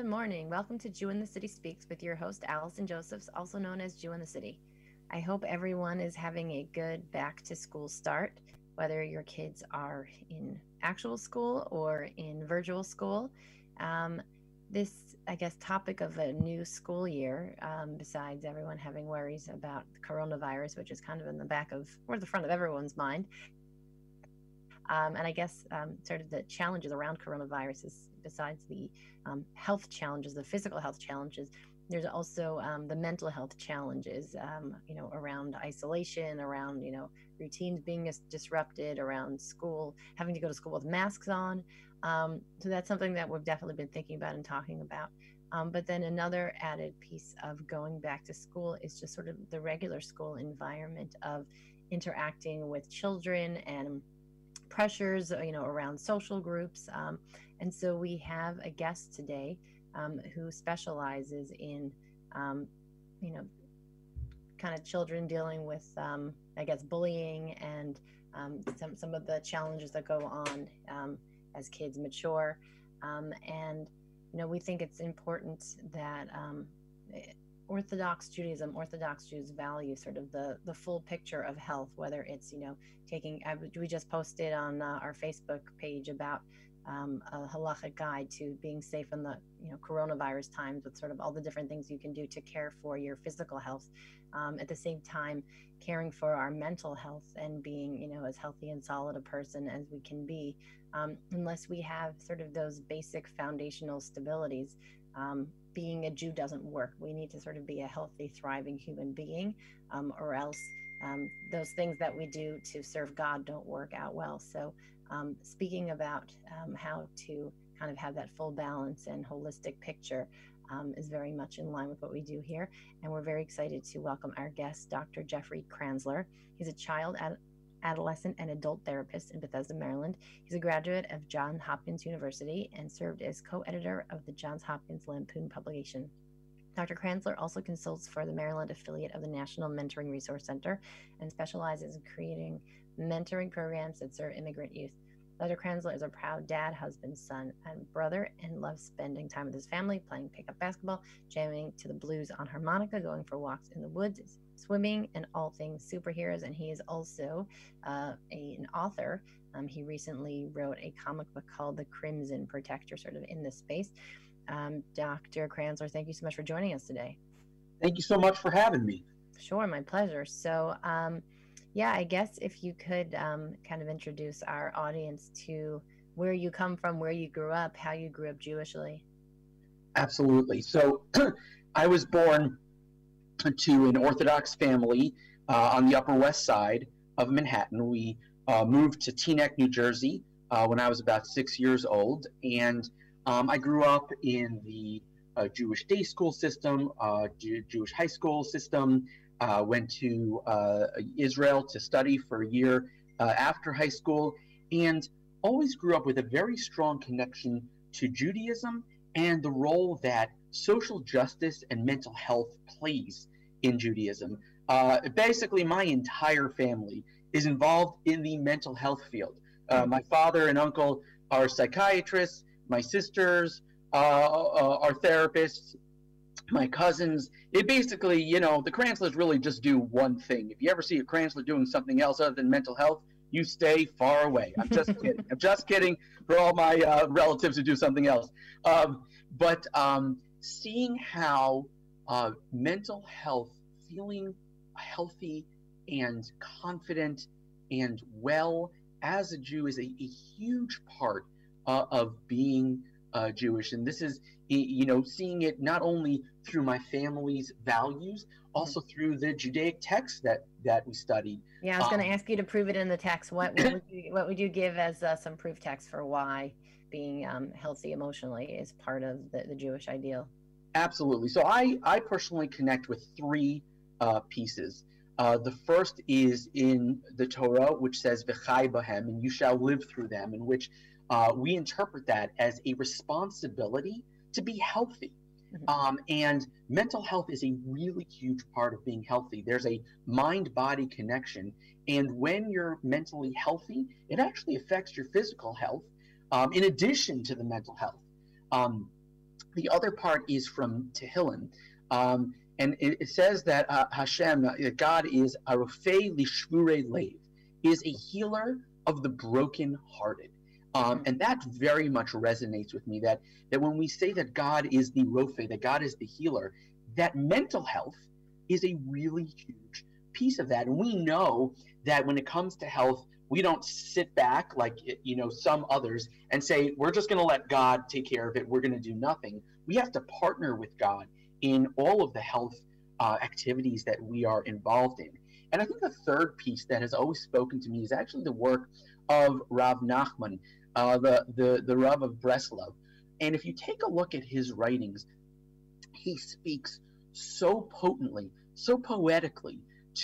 Good morning. Welcome to Jew in the City Speaks with your host, Allison Josephs, also known as Jew in the City. I hope everyone is having a good back to school start, whether your kids are in actual school or in virtual school. Um, this, I guess, topic of a new school year, um, besides everyone having worries about coronavirus, which is kind of in the back of or the front of everyone's mind. Um, and I guess um, sort of the challenges around coronavirus is besides the um, health challenges, the physical health challenges, there's also um, the mental health challenges, um, you know, around isolation, around, you know, routines being disrupted, around school, having to go to school with masks on. Um, so that's something that we've definitely been thinking about and talking about. Um, but then another added piece of going back to school is just sort of the regular school environment of interacting with children and pressures, uh, you know, around social groups. Um, and so we have a guest today um, who specializes in, um, you know, kind of children dealing with, um, I guess, bullying and um, some some of the challenges that go on as kids mature. and you know, we think it's important that Orthodox Judaism, Orthodox Jews value sort of the the full picture of health, whether it's you know taking. We just posted on uh, our Facebook page about um, a halachic guide to being safe in the you know coronavirus times with sort of all the different things you can do to care for your physical health. Um, at the same time, caring for our mental health and being you know as healthy and solid a person as we can be, um, unless we have sort of those basic foundational stabilities. Being a Jew doesn't work. We need to sort of be a healthy, thriving human being, um, or else um, those things that we do to serve God don't work out well. So, um, speaking about um, how to kind of have that full balance and holistic picture um, is very much in line with what we do here. And we're very excited to welcome our guest, Dr. Jeffrey Kranzler. He's a child ad- adolescent and adult therapist in Bethesda, Maryland. He's a graduate of Johns Hopkins University and served as co editor of the Johns Hopkins Lampoon publication. Dr. Kranzler also consults for the Maryland affiliate of the National Mentoring Resource Center and specializes in creating mentoring programs that serve immigrant youth. Dr. Kranzler is a proud dad, husband, son, and brother and loves spending time with his family, playing pickup basketball, jamming to the blues on harmonica, going for walks in the woods, swimming, and all things superheroes. And he is also uh, a, an author. Um, he recently wrote a comic book called The Crimson Protector, sort of in this space. Um, Dr. Kranzler, thank you so much for joining us today. Thank you so much for having me. Sure, my pleasure. So, um, yeah, I guess if you could um, kind of introduce our audience to where you come from, where you grew up, how you grew up Jewishly. Absolutely. So, I was born to an Orthodox family uh, on the Upper West Side of Manhattan. We uh, moved to Teaneck, New Jersey uh, when I was about six years old. And um, I grew up in the uh, Jewish day school system, uh, Jew- Jewish high school system, uh, went to Israel to study for a year after high school, and always grew up with a very strong connection to Judaism and the role that social justice and mental health plays in Judaism. Uh, basically, my entire family is involved in the mental health field. Uh, my father and uncle are psychiatrists. My sisters uh, uh are therapists. My cousins. It basically, you know, the Kranzlers really just do one thing. If you ever see a Kranzler doing something else other than mental health, you stay far away. I'm just kidding. I'm just kidding for all my uh, relatives who do something else. Um, but um, seeing how uh, mental health, feeling healthy and confident and well as a Jew is a, a huge part uh, of being uh, Jewish. And this is, you know, seeing it not only through my family's values, also mm-hmm. through the Judaic texts that that we studied. Yeah, I was um, going to ask you to prove it in the text. What, what would you what would you give as uh, some proof text for why being um, healthy emotionally is part of the, the Jewish ideal? Absolutely. So I, I personally connect with three uh, pieces. Uh, the first is in the Torah, which says "V'chai bahem," and you shall live through them, in which uh, we interpret that as a responsibility to be healthy. Mm-hmm. Um, and mental health is a really huge part of being healthy. There's a mind body connection. And when you're mentally healthy, it actually affects your physical health um, in addition to the mental health. Um, The other part is from Tehillim. Um, and it, it, says that uh, Hashem, uh, God is HaRofei Lishvurei Lev, is a healer of the broken-hearted. Um, hmm. and that very much resonates with me that, that when we say that God is the Rofe, that God is the healer, that mental health is a really huge piece of that. And we know that when it comes to health, we don't sit back like you know some others and say we're just going to let God take care of it. We're going to do nothing. We have to partner with God in all of the health uh, activities that we are involved in. And I think the third piece that has always spoken to me is actually the work of Rav Nachman, uh, the, the, the Rav of Breslov. And if you take a look at his writings, he speaks so potently, so poetically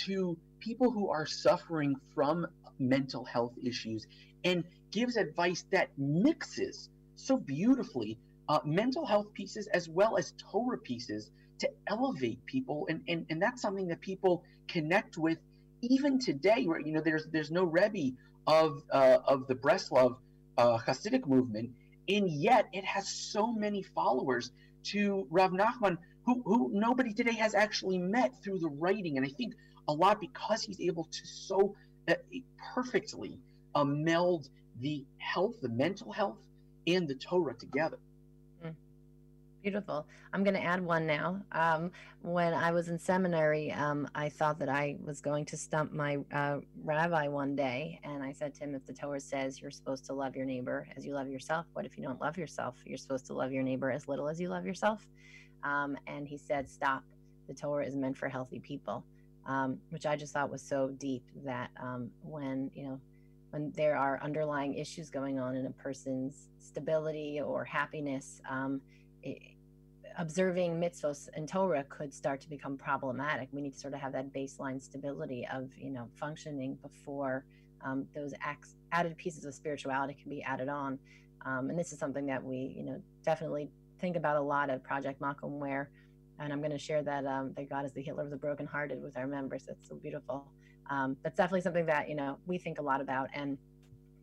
to people who are suffering from mental health issues and gives advice that mixes so beautifully uh, mental health pieces as well as Torah pieces to elevate people. And, and, and that's something that people connect with even today, where, you know, there's, there's no Rebbe of, uh, of the Breslov uh, Hasidic movement, and yet it has so many followers to Rav Nachman, who, who nobody today has actually met through the writing. And I think a lot because he's able to so uh, perfectly uh, meld the health, the mental health, and the Torah together. Beautiful. I'm going to add one now. Um, when I was in seminary, um, I thought that I was going to stump my uh, rabbi one day. And I said to him, if the Torah says you're supposed to love your neighbor as you love yourself, what if you don't love yourself? You're supposed to love your neighbor as little as you love yourself. Um, and he said, stop. The Torah is meant for healthy people, um, which I just thought was so deep that um, when, you know, when there are underlying issues going on in a person's stability or happiness, um, it, observing mitzvos and Torah could start to become problematic. We need to sort of have that baseline stability of you know functioning before um, those acts, added pieces of spirituality can be added on. Um, and this is something that we you know definitely think about a lot at Project Makom, where and I'm going to share that um, that God is the healer of the brokenhearted with our members. That's so beautiful. Um, that's definitely something that you know we think a lot about. And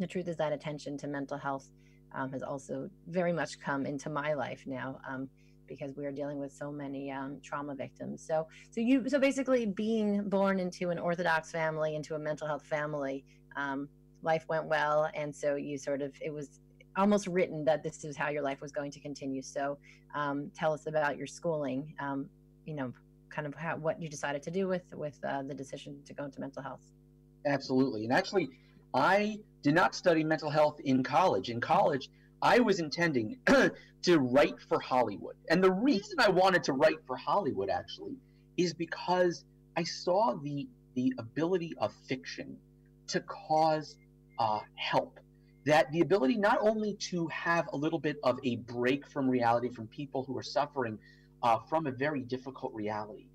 the truth is that attention to mental health um, has also very much come into my life now. Because we are dealing with so many um, trauma victims. So, so you, so basically, being born into an Orthodox family, into a mental health family, um, life went well, and so you sort of, it was almost written that this is how your life was going to continue. So, um, tell us about your schooling. Um, you know, kind of how, what you decided to do with with uh, the decision to go into mental health. Absolutely, and actually, I did not study mental health in college. In college. I was intending to write for Hollywood. And the reason I wanted to write for Hollywood actually is because I saw the the ability of fiction to cause uh, help. That the ability not only to have a little bit of a break from reality from people who are suffering uh, from a very difficult reality,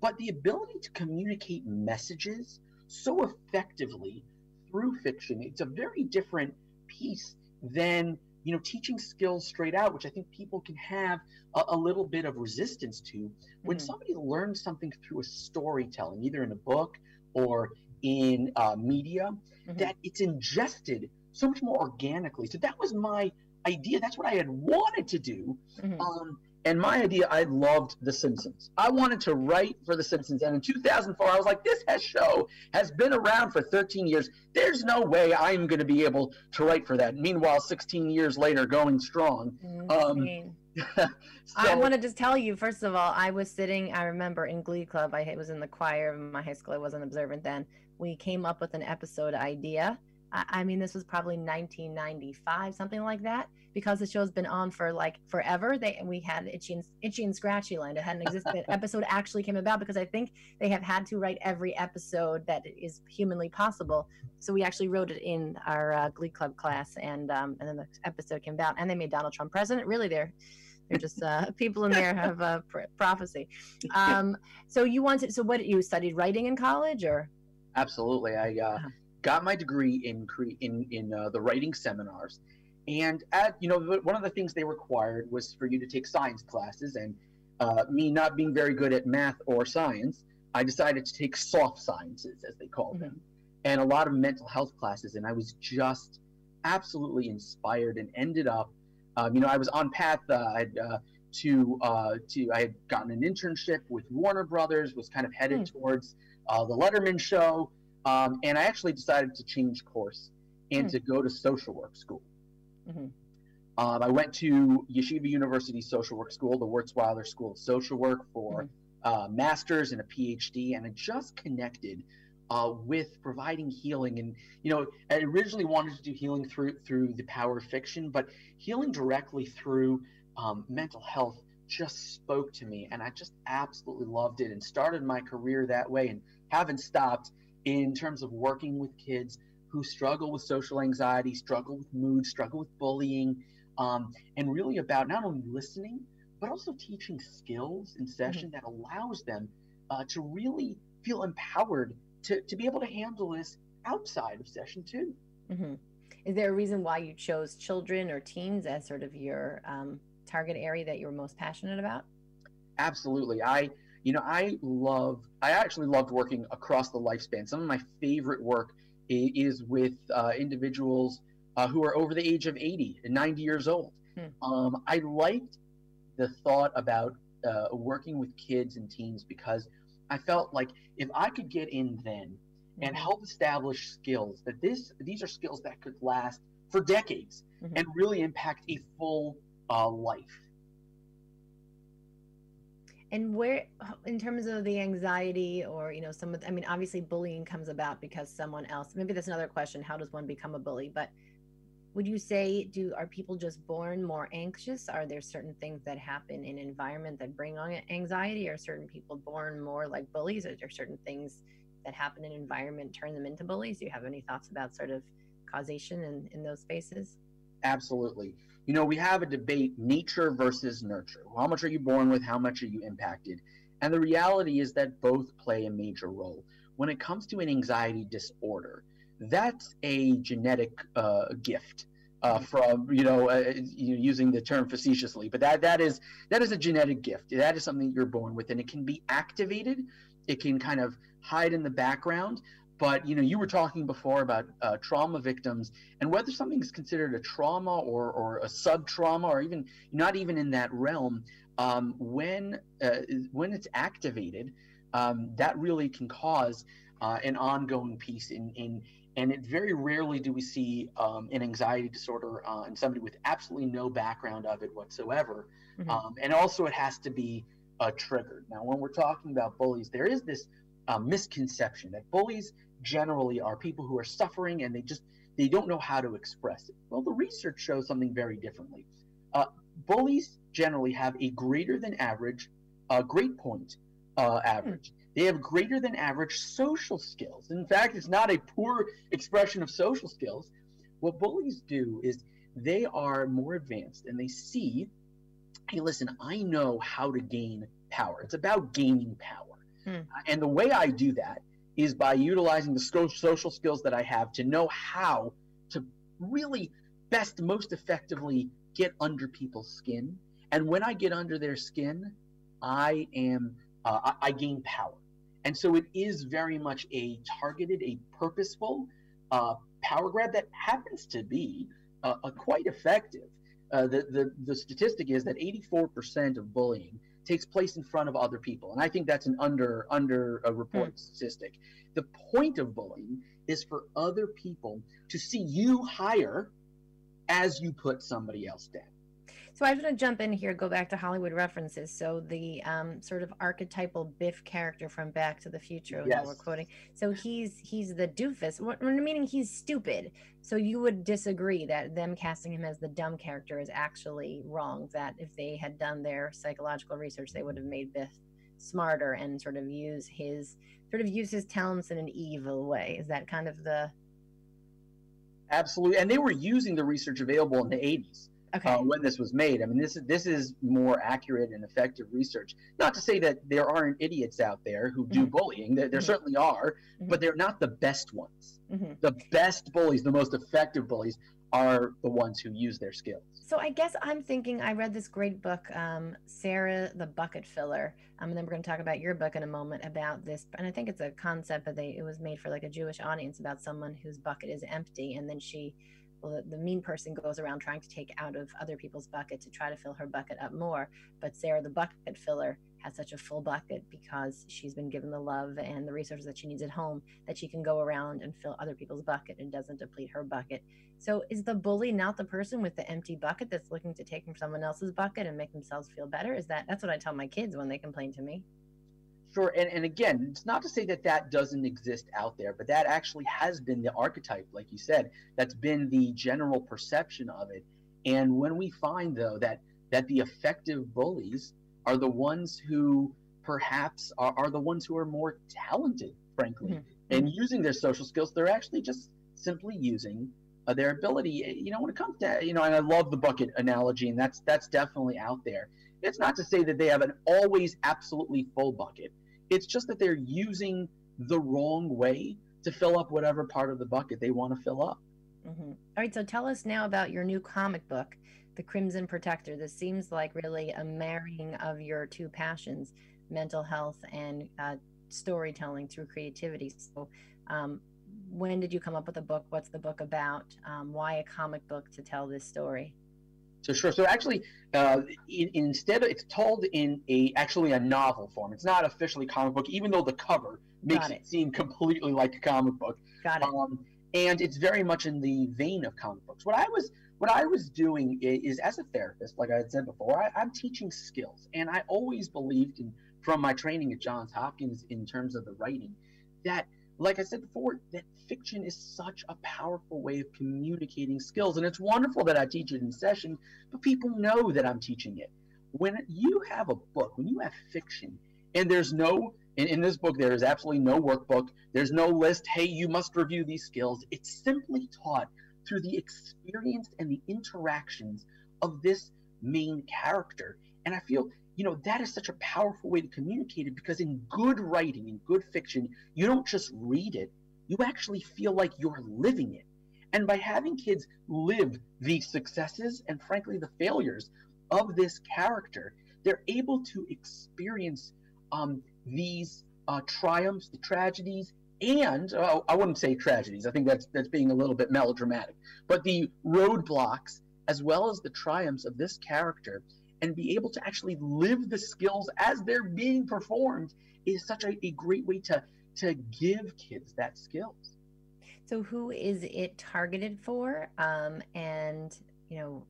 but the ability to communicate messages so effectively through fiction. It's a very different piece than you know, teaching skills straight out, which I think people can have a, a little bit of resistance to. When mm-hmm. somebody learns something through a storytelling, either in a book or in uh, media, mm-hmm. that it's ingested so much more organically. So that was my idea. That's what I had wanted to do. Mm-hmm. Um, and my idea, I loved The Simpsons. I wanted to write for The Simpsons. And in 2004, I was like, this has show has been around for 13 years. There's no way I'm going to be able to write for that. Meanwhile, 16 years later, going strong. Mm-hmm. Um, so, I want to just tell you, first of all, I was sitting, I remember in Glee Club, I was in the choir of my high school. I wasn't observant then. We came up with an episode idea. I, mean, this was probably 1995, something like that because the show's been on for like forever. They we had Itchy and, Itchy and Scratchy Land. It hadn't existed. episode actually came about because I think they have had to write every episode that is humanly possible. So we actually wrote it in our uh, Glee Club class, and um, and then the episode came out, and they made Donald Trump president. Really, they're they're just uh, people in there have a prophecy. Um, so you wanted so what you studied writing in college or? Absolutely, I uh, uh-huh. Got my degree in cre- in in uh, the writing seminars and at you know one of the things they required was for you to take science classes, and uh, me not being very good at math or science, I decided to take soft sciences as they call mm-hmm. them, and a lot of mental health classes, and I was just absolutely inspired and ended up. Um, you know, I was on path. Uh, I'd uh, to uh, to I had gotten an internship with Warner Brothers, was kind of headed Hmm. towards uh, the Letterman show, um, and I actually decided to change course and Hmm. to go to social work school. Mhm. Um, I went to Yeshiva University Social Work School, the Wurzweiler School of Social Work, for Mhm. uh, master's and a PhD, and I just connected uh, with providing healing. And you know, I originally wanted to do healing through through the power of fiction, but healing directly through um, mental health just spoke to me, and I just absolutely loved it, and started my career that way, and haven't stopped in terms of working with kids who struggle with social anxiety, struggle with mood, struggle with bullying, um, and really about not only listening but also teaching skills in session that allows them uh, to really feel empowered to, to be able to handle this outside of session two. hmm Is there a reason why you chose children or teens as sort of your um, target area that you're most passionate about? Absolutely. I, you know, I love, I actually loved working across the lifespan. Some of my favorite work is with uh, individuals uh, who are over the age of 80 and 90 years old. Hmm. Um, I liked the thought about uh, working with kids and teens because I felt like if I could get in then and Mhm. help establish skills that this these are skills that could last for decades Mhm. and really impact a full uh, life. And where, in terms of the anxiety or, you know, some of, I mean, obviously bullying comes about because someone else, maybe that's another question. How does one become a bully? But would you say, do, are people just born more anxious? Are there certain things that happen in environment that bring on anxiety? Are certain people born more like bullies? Are there certain things that happen in environment turn them into bullies? Do you have any thoughts about sort of causation in, in those spaces? Absolutely. You know, we have a debate nature versus nurture. How much are you born with? How much are you impacted? And the reality is that both play a major role. When it comes to an anxiety disorder, that's a genetic uh, gift. Uh, from you know, uh, using the term facetiously, but that that is that is a genetic gift. That is something you're born with, and it can be activated. It can kind of hide in the background, but you know you were talking before about uh, trauma victims and whether something is considered a trauma or, or a sub trauma or even not even in that realm um, when uh, when it's activated um, that really can cause uh, an ongoing piece in, in and it very rarely do we see um, an anxiety disorder uh, in somebody with absolutely no background of it whatsoever Mhm. um, and also it has to be uh, triggered now when we're talking about bullies there is this uh, misconception that bullies generally are people who are suffering and they just they don't know how to express it. Well the research shows something very differently. Uh, bullies generally have a greater than average uh, grade point uh, average. They have greater than average social skills. In fact it's not a poor expression of social skills. What bullies do is they are more advanced and they see hey listen i know how to gain power. It's about gaining power. Hmm. and the way i do that is by utilizing the social skills that I have to know how to really best, most effectively get under people's skin. And when I get under their skin, I am, uh, I, I gain power. And so it is very much a targeted, a purposeful uh, power grab that happens to be uh, quite effective. Uh, the, the, the statistic is that 84% of bullying takes place in front of other people. And i think that's an under under uh, a reported hmm. statistic. The point of bullying is for other people to see you higher as you put somebody else down So I was going to jump in here, go back to Hollywood references. So the um, sort of archetypal Biff character from Back to the Future that we're quoting. So he's he's the doofus, meaning he's stupid. So you would disagree that them casting him as the dumb character is actually wrong. That if they had done their psychological research, they would have made Biff smarter and sort of use his sort of use his talents in an evil way. Is that kind of the absolutely and they were using the research available in the 80s okay? uh, when this was made. I mean, this is this is more accurate and effective research. Not to say that there aren't idiots out there who do Mhm. bullying. There, there Mhm. certainly are, Mhm. but they're not the best ones. hmm The best bullies, the most effective bullies, are the ones who use their skills. So I guess I'm thinking I read this great book, um, Sarah the Bucket Filler, um, and then we're going to talk about your book in a moment about this. And I think it's a concept that they it was made for like a Jewish audience about someone whose bucket is empty, and then she well, the, the, mean person goes around trying to take out of other people's bucket to try to fill her bucket up more. But Sarah, the bucket filler, has such a full bucket because she's been given the love and the resources that she needs at home that she can go around and fill other people's bucket and doesn't deplete her bucket. So, is the bully not the person with the empty bucket that's looking to take from someone else's bucket and make themselves feel better? Is that that's what I tell my kids when they complain to me? Sure, and, and again, it's not to say that that doesn't exist out there, but that actually has been the archetype, like you said. That's been the general perception of it. And when we find, though, that that the effective bullies are the ones who perhaps are, are the ones who are more talented, frankly, mm-hmm. and using their social skills, they're actually just simply using uh, their ability. You know, when it comes to you know, and I love the bucket analogy, and that's that's definitely out there. It's not to say that they have an always absolutely full bucket it's just that they're using the wrong way to fill up whatever part of the bucket they want to fill up. Mm-hmm. All right, so tell us now about your new comic book, The Crimson Protector. This seems like really a marrying of your two passions, mental health and uh, storytelling through creativity. So, um, when did you come up with the book? What's the book about? Um, why a comic book to tell this story? So sure. So actually, uh, in, instead of, it's told in a actually a novel form. It's not officially comic book, even though the cover makes it. it. seem completely like a comic book. Got it. Um, and it's very much in the vein of comic books. What I was what I was doing is, as a therapist, like I had said before, I, I'm teaching skills, and I always believed in from my training at Johns Hopkins in terms of the writing that like I said before, that fiction is such a powerful way of communicating skills. And it's wonderful that I teach it in session, but people know that I'm teaching it. When you have a book, when you have fiction, and there's no, in, in this book, there is absolutely no workbook, there's no list, hey, you must review these skills. It's simply taught through the experience and the interactions of this main character. And I feel you know that is such a powerful way to communicate it because in good writing in good fiction you don't just read it you actually feel like you're living it. And by having kids live the successes and frankly the failures of this character they're able to experience um, these uh, triumphs the tragedies and uh, i wouldn't say tragedies i think that's that's being a little bit melodramatic but the roadblocks as well as the triumphs of this character and be able to actually live the skills as they're being performed is such a, a great way to to give kids that skills. So who is it targeted for? Um, and you know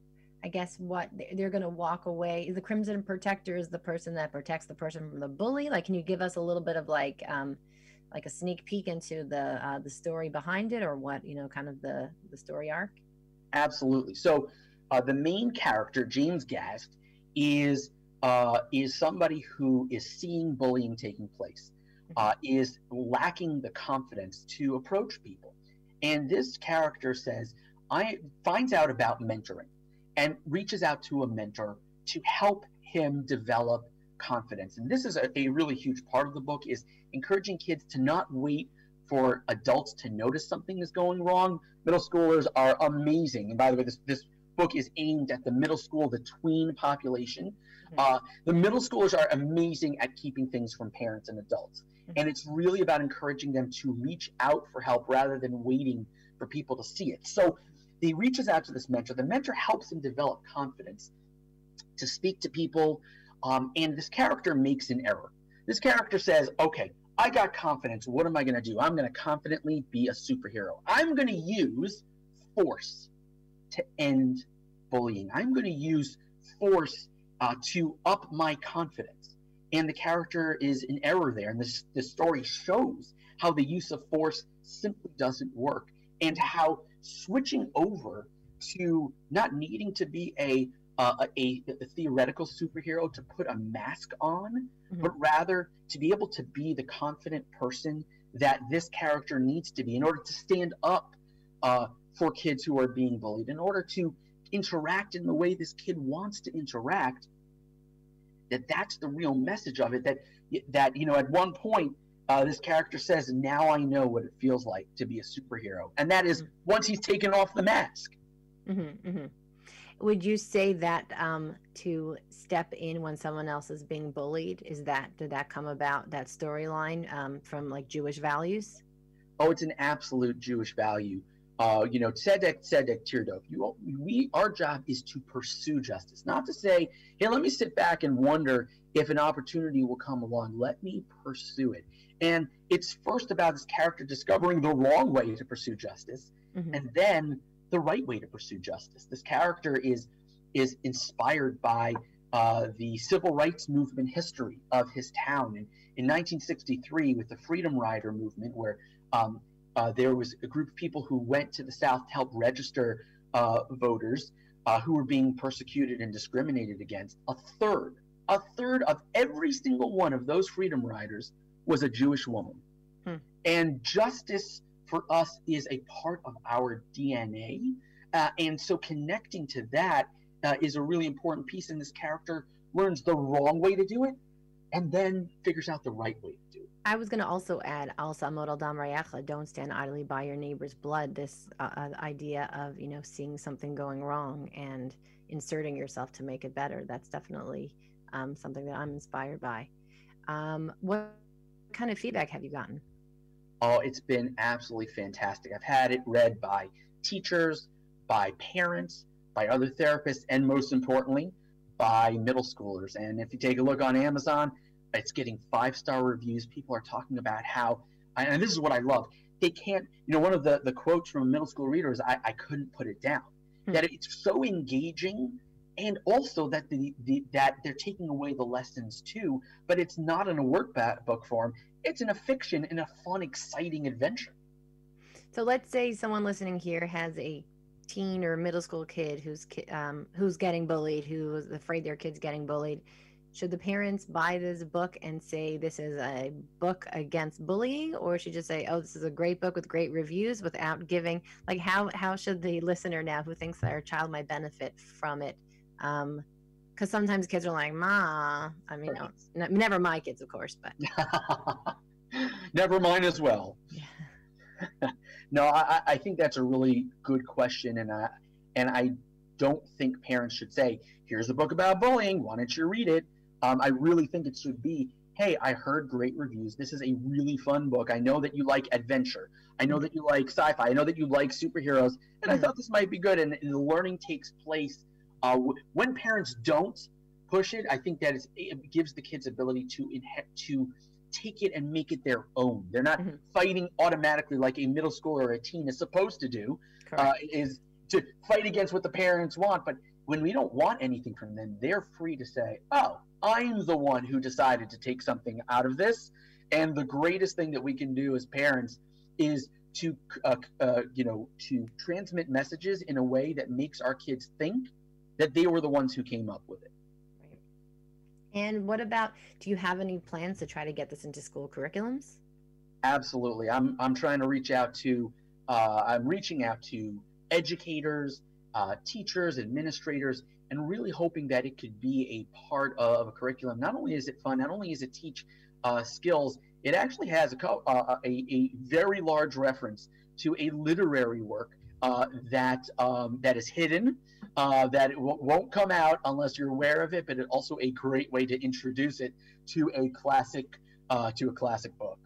i guess what they're going to walk away the crimson protector is the person that protects the person from the bully. Like can you give us a little bit of like um, like a sneak peek into the uh, the story behind it or what you know kind of the the story arc? Absolutely. So uh, the main character james gast is uh, is somebody who is seeing bullying taking place, uh, is lacking the confidence to approach people, and this character says, I finds out about mentoring, and reaches out to a mentor to help him develop confidence. And this is a, a really huge part of the book is encouraging kids to not wait for adults to notice something is going wrong. Middle schoolers are amazing. And by the way, this this book is aimed at the middle school, the tween population. Mm-hmm. Uh, the middle schoolers are amazing at keeping things from parents and adults. Mm-hmm. And it's really about encouraging them to reach out for help rather than waiting for people to see it. So he reaches out to this mentor. The mentor helps him develop confidence to speak to people. Um, and this character makes an error. This character says, okay, I got confidence. What am I going to do? I'm going to confidently be a superhero. I'm going to use force to end bullying. I'm going to use force uh, to up my confidence. And the character is in error there. And this, this story shows how the use of force simply doesn't work and how switching over to not needing to be a uh, a, a, theoretical superhero to put a mask on, mm-hmm. but rather to be able to be the confident person that this character needs to be in order to stand up uh, for kids who are being bullied. In order to interact in the way this kid wants to interact that that's the real message of it that that you know at one point uh, this character says now i know what it feels like to be a superhero. And that is mm-hmm. once he's taken off the mask. Mm-hmm, mm-hmm. would you say that um, to step in when someone else is being bullied is that did that come about that storyline um, from like jewish values? Oh it's an absolute jewish value uh, you know, tzedek, tzedek, tirdof. You, we, our job is to pursue justice, not to say, hey, let me sit back and wonder if an opportunity will come along. Let me pursue it. And it's first about this character discovering the wrong way to pursue justice, mm-hmm. and then the right way to pursue justice. This character is is inspired by uh, the civil rights movement history of his town. And in 1963, with the Freedom Rider movement, where um, uh, there was a group of people who went to the South to help register uh, voters uh, who were being persecuted and discriminated against. A third, a third of every single one of those Freedom Riders was a Jewish woman. Hmm. And justice for us is a part of our DNA. Uh, and so connecting to that uh, is a really important piece. And this character learns the wrong way to do it and then figures out the right way to do it. I was going to also add also model dam don't stand idly by your neighbor's blood. This uh, uh, idea of, you know, seeing something going wrong and inserting yourself to make it better. That's definitely um, something that I'm inspired by. Um, what kind of feedback have you gotten? Oh, it's been absolutely fantastic. I've had it read by teachers, by parents, by other therapists, and most importantly, by middle schoolers. And if you take a look on Amazon, it's getting five star reviews. People are talking about how, and this is what I love. They can't, you know, one of the, the quotes from a middle school reader is, I, I couldn't put it down. Hmm. That it's so engaging and also that the, the that they're taking away the lessons too but it's not in a workbook form it's in a fiction in a fun exciting adventure so let's say someone listening here has a teen or middle school kid who's um, who's getting bullied who's afraid their kid's getting bullied should the parents buy this book and say this is a book against bullying or should just say oh this is a great book with great reviews without giving like how how should the listener now who thinks their child might benefit from it? Um because sometimes kids are like ma i mean no, never my kids of course but never mine as well. No I, I think that's a really good question and i and i don't think parents should say here's a book about bullying. Why don't you read it um, i really think it should be hey i heard great reviews this is a really fun book i know that you like adventure i know that you like sci-fi i know that you like superheroes and i mm-hmm. thought this might be good and, and the learning takes place uh, when parents don't push it, I think that it gives the kids ability to to take it and make it their own. They're not mm-hmm. fighting automatically like a middle schooler or a teen is supposed to do. Uh, is to fight against what the parents want. But when we don't want anything from them, they're free to say, "Oh, I'm the one who decided to take something out of this." And the greatest thing that we can do as parents is to, uh, uh, you know, to transmit messages in a way that makes our kids think that they were the ones who came up with it. Right. And what about do you have any plans to try to get this into school curriculums? Absolutely. I'm I'm trying to reach out to uh, I'm reaching out to educators, uh, teachers, administrators, and really hoping that it could be a part of a curriculum. Not only is it fun, not only is it teach uh, skills, it actually has a, uh, a, a very large reference to a literary work uh, that um, that is hidden uh, that won't come out unless you're aware of it, but it's also a great way to introduce it to a classic uh, to a classic book.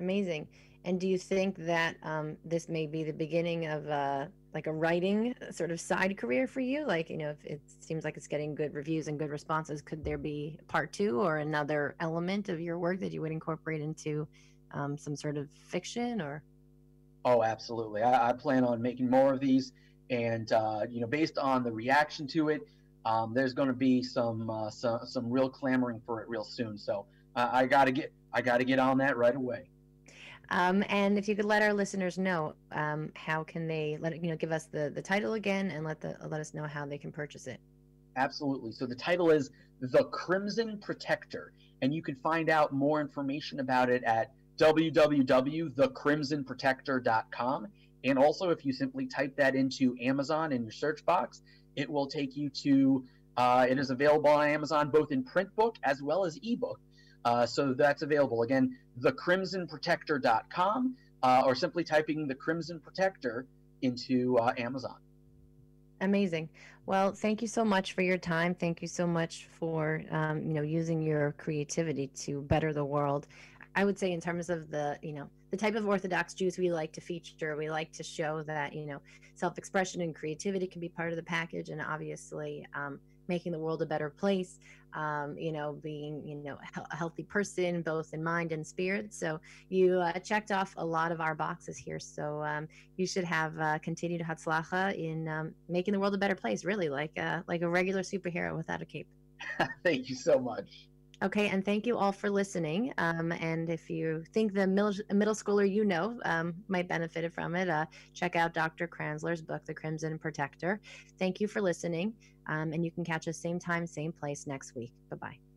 Amazing. And do you think that um, this may be the beginning of uh, like a writing sort of side career for you? Like, you know, if it seems like it's getting good reviews and good responses, could there be part two or another element of your work that you would incorporate into um, some sort of fiction or? Oh, absolutely. I, I plan on making more of these and uh, you know, based on the reaction to it, um, there's going to be some, uh, some some real clamoring for it real soon. So uh, I got to get I got to get on that right away. Um, and if you could let our listeners know, um, how can they let you know give us the the title again and let the let us know how they can purchase it. Absolutely. So the title is The Crimson Protector, and you can find out more information about it at www.thecrimsonprotector.com. And also, if you simply type that into Amazon in your search box, it will take you to. Uh, it is available on Amazon both in print book as well as ebook. Uh, so that's available again, thecrimsonprotector.com, uh, or simply typing the Crimson Protector into uh, Amazon. Amazing. Well, thank you so much for your time. Thank you so much for um, you know using your creativity to better the world. I would say in terms of the, you know, the type of Orthodox Jews we like to feature, we like to show that, you know, self-expression and creativity can be part of the package, and obviously um, making the world a better place. Um, you know, being you know a healthy person both in mind and spirit. So you uh, checked off a lot of our boxes here. So um, you should have uh, continued Hatzlacha in um, making the world a better place. Really, like uh, like a regular superhero without a cape. Thank you so much. Okay, and thank you all for listening. Um, and if you think the middle, middle schooler you know um, might benefit from it, uh, check out Dr. Kranzler's book, The Crimson Protector. Thank you for listening, um, and you can catch us same time, same place next week. Bye bye.